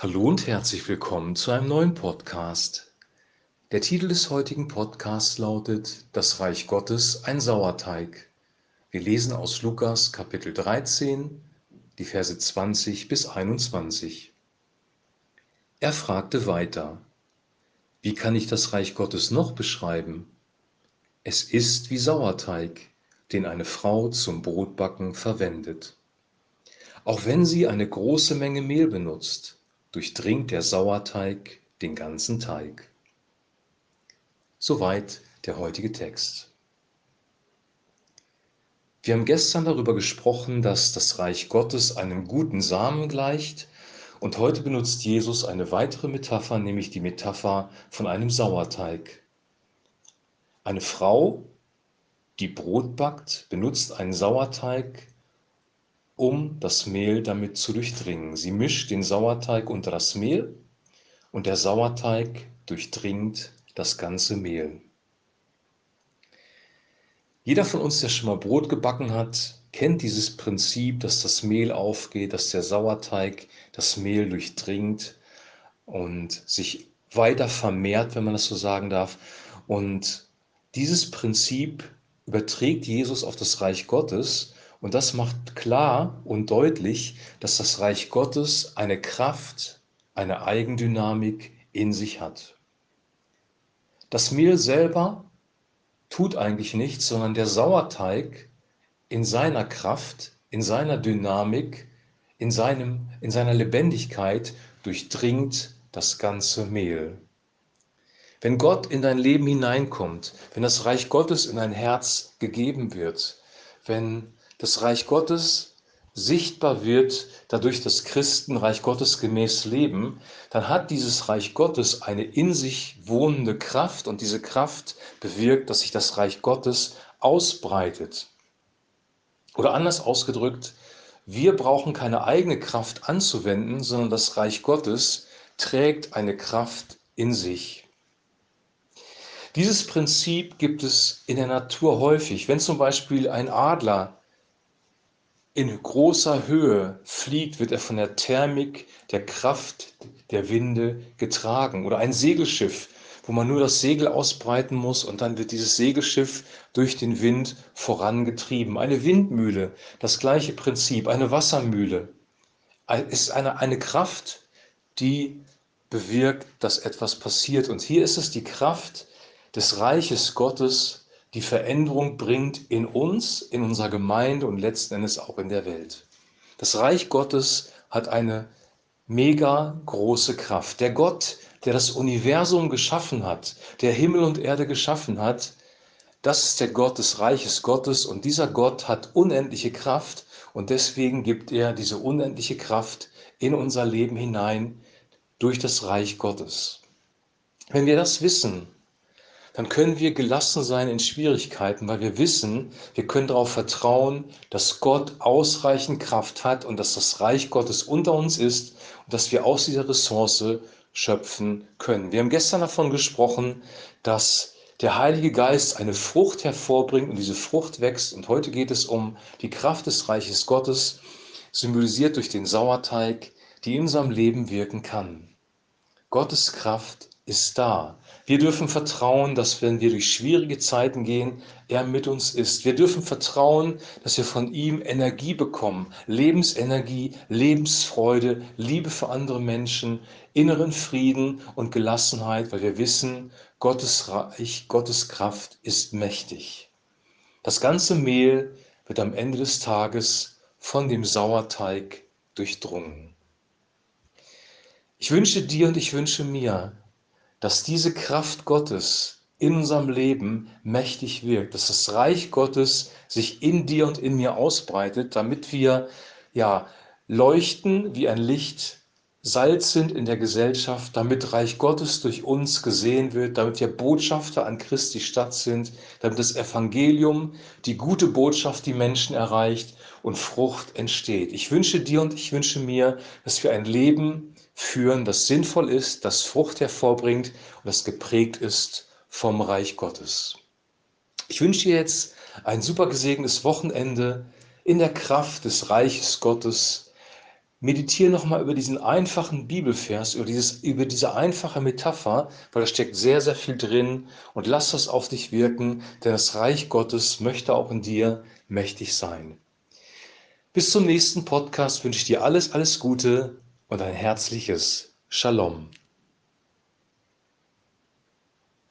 Hallo und herzlich willkommen zu einem neuen Podcast. Der Titel des heutigen Podcasts lautet Das Reich Gottes, ein Sauerteig. Wir lesen aus Lukas Kapitel 13, die Verse 20 bis 21. Er fragte weiter, wie kann ich das Reich Gottes noch beschreiben? Es ist wie Sauerteig, den eine Frau zum Brotbacken verwendet. Auch wenn sie eine große Menge Mehl benutzt, durchdringt der Sauerteig den ganzen Teig. Soweit der heutige Text. Wir haben gestern darüber gesprochen, dass das Reich Gottes einem guten Samen gleicht und heute benutzt Jesus eine weitere Metapher, nämlich die Metapher von einem Sauerteig. Eine Frau, die Brot backt, benutzt einen Sauerteig, um das Mehl damit zu durchdringen. Sie mischt den Sauerteig unter das Mehl und der Sauerteig durchdringt das ganze Mehl. Jeder von uns, der schon mal Brot gebacken hat, kennt dieses Prinzip, dass das Mehl aufgeht, dass der Sauerteig das Mehl durchdringt und sich weiter vermehrt, wenn man das so sagen darf. Und dieses Prinzip überträgt Jesus auf das Reich Gottes und das macht klar und deutlich, dass das Reich Gottes eine Kraft, eine Eigendynamik in sich hat. Das Mehl selber tut eigentlich nichts, sondern der Sauerteig in seiner Kraft, in seiner Dynamik, in, seinem, in seiner Lebendigkeit durchdringt das ganze Mehl. Wenn Gott in dein Leben hineinkommt, wenn das Reich Gottes in dein Herz gegeben wird, wenn das Reich Gottes sichtbar wird, dadurch, dass Christen Reich Gottes gemäß leben, dann hat dieses Reich Gottes eine in sich wohnende Kraft und diese Kraft bewirkt, dass sich das Reich Gottes ausbreitet. Oder anders ausgedrückt, wir brauchen keine eigene Kraft anzuwenden, sondern das Reich Gottes trägt eine Kraft in sich. Dieses Prinzip gibt es in der Natur häufig. Wenn zum Beispiel ein Adler in großer Höhe fliegt, wird er von der Thermik, der Kraft der Winde getragen. Oder ein Segelschiff, wo man nur das Segel ausbreiten muss und dann wird dieses Segelschiff durch den Wind vorangetrieben. Eine Windmühle, das gleiche Prinzip, eine Wassermühle, ist eine, eine Kraft, die bewirkt, dass etwas passiert. Und hier ist es die Kraft des Reiches Gottes, die Veränderung bringt in uns, in unserer Gemeinde und letzten Endes auch in der Welt. Das Reich Gottes hat eine mega große Kraft. Der Gott, der das Universum geschaffen hat, der Himmel und Erde geschaffen hat, das ist der Gott des Reiches Gottes und dieser Gott hat unendliche Kraft und deswegen gibt er diese unendliche Kraft in unser Leben hinein durch das Reich Gottes. Wenn wir das wissen, dann können wir gelassen sein in Schwierigkeiten, weil wir wissen, wir können darauf vertrauen, dass Gott ausreichend Kraft hat und dass das Reich Gottes unter uns ist und dass wir aus dieser Ressource schöpfen können. Wir haben gestern davon gesprochen, dass der Heilige Geist eine Frucht hervorbringt und diese Frucht wächst. Und heute geht es um die Kraft des Reiches Gottes, symbolisiert durch den Sauerteig, die in unserem Leben wirken kann. Gottes Kraft ist da. Wir dürfen vertrauen, dass wenn wir durch schwierige Zeiten gehen, er mit uns ist. Wir dürfen vertrauen, dass wir von ihm Energie bekommen, Lebensenergie, Lebensfreude, Liebe für andere Menschen, inneren Frieden und Gelassenheit, weil wir wissen, Gottes Reich, Gottes Kraft ist mächtig. Das ganze Mehl wird am Ende des Tages von dem Sauerteig durchdrungen. Ich wünsche dir und ich wünsche mir, dass diese Kraft Gottes in unserem Leben mächtig wirkt, dass das Reich Gottes sich in dir und in mir ausbreitet, damit wir ja leuchten wie ein Licht, Salz sind in der Gesellschaft, damit Reich Gottes durch uns gesehen wird, damit wir Botschafter an Christi Stadt sind, damit das Evangelium, die gute Botschaft, die Menschen erreicht und Frucht entsteht. Ich wünsche dir und ich wünsche mir, dass wir ein Leben führen, das sinnvoll ist, das Frucht hervorbringt und das geprägt ist vom Reich Gottes. Ich wünsche dir jetzt ein super gesegnetes Wochenende in der Kraft des Reiches Gottes, meditiere nochmal über diesen einfachen Bibelvers, über, dieses, über diese einfache Metapher, weil da steckt sehr, sehr viel drin und lass das auf dich wirken, denn das Reich Gottes möchte auch in dir mächtig sein. Bis zum nächsten Podcast wünsche ich dir alles, alles Gute und ein herzliches Shalom.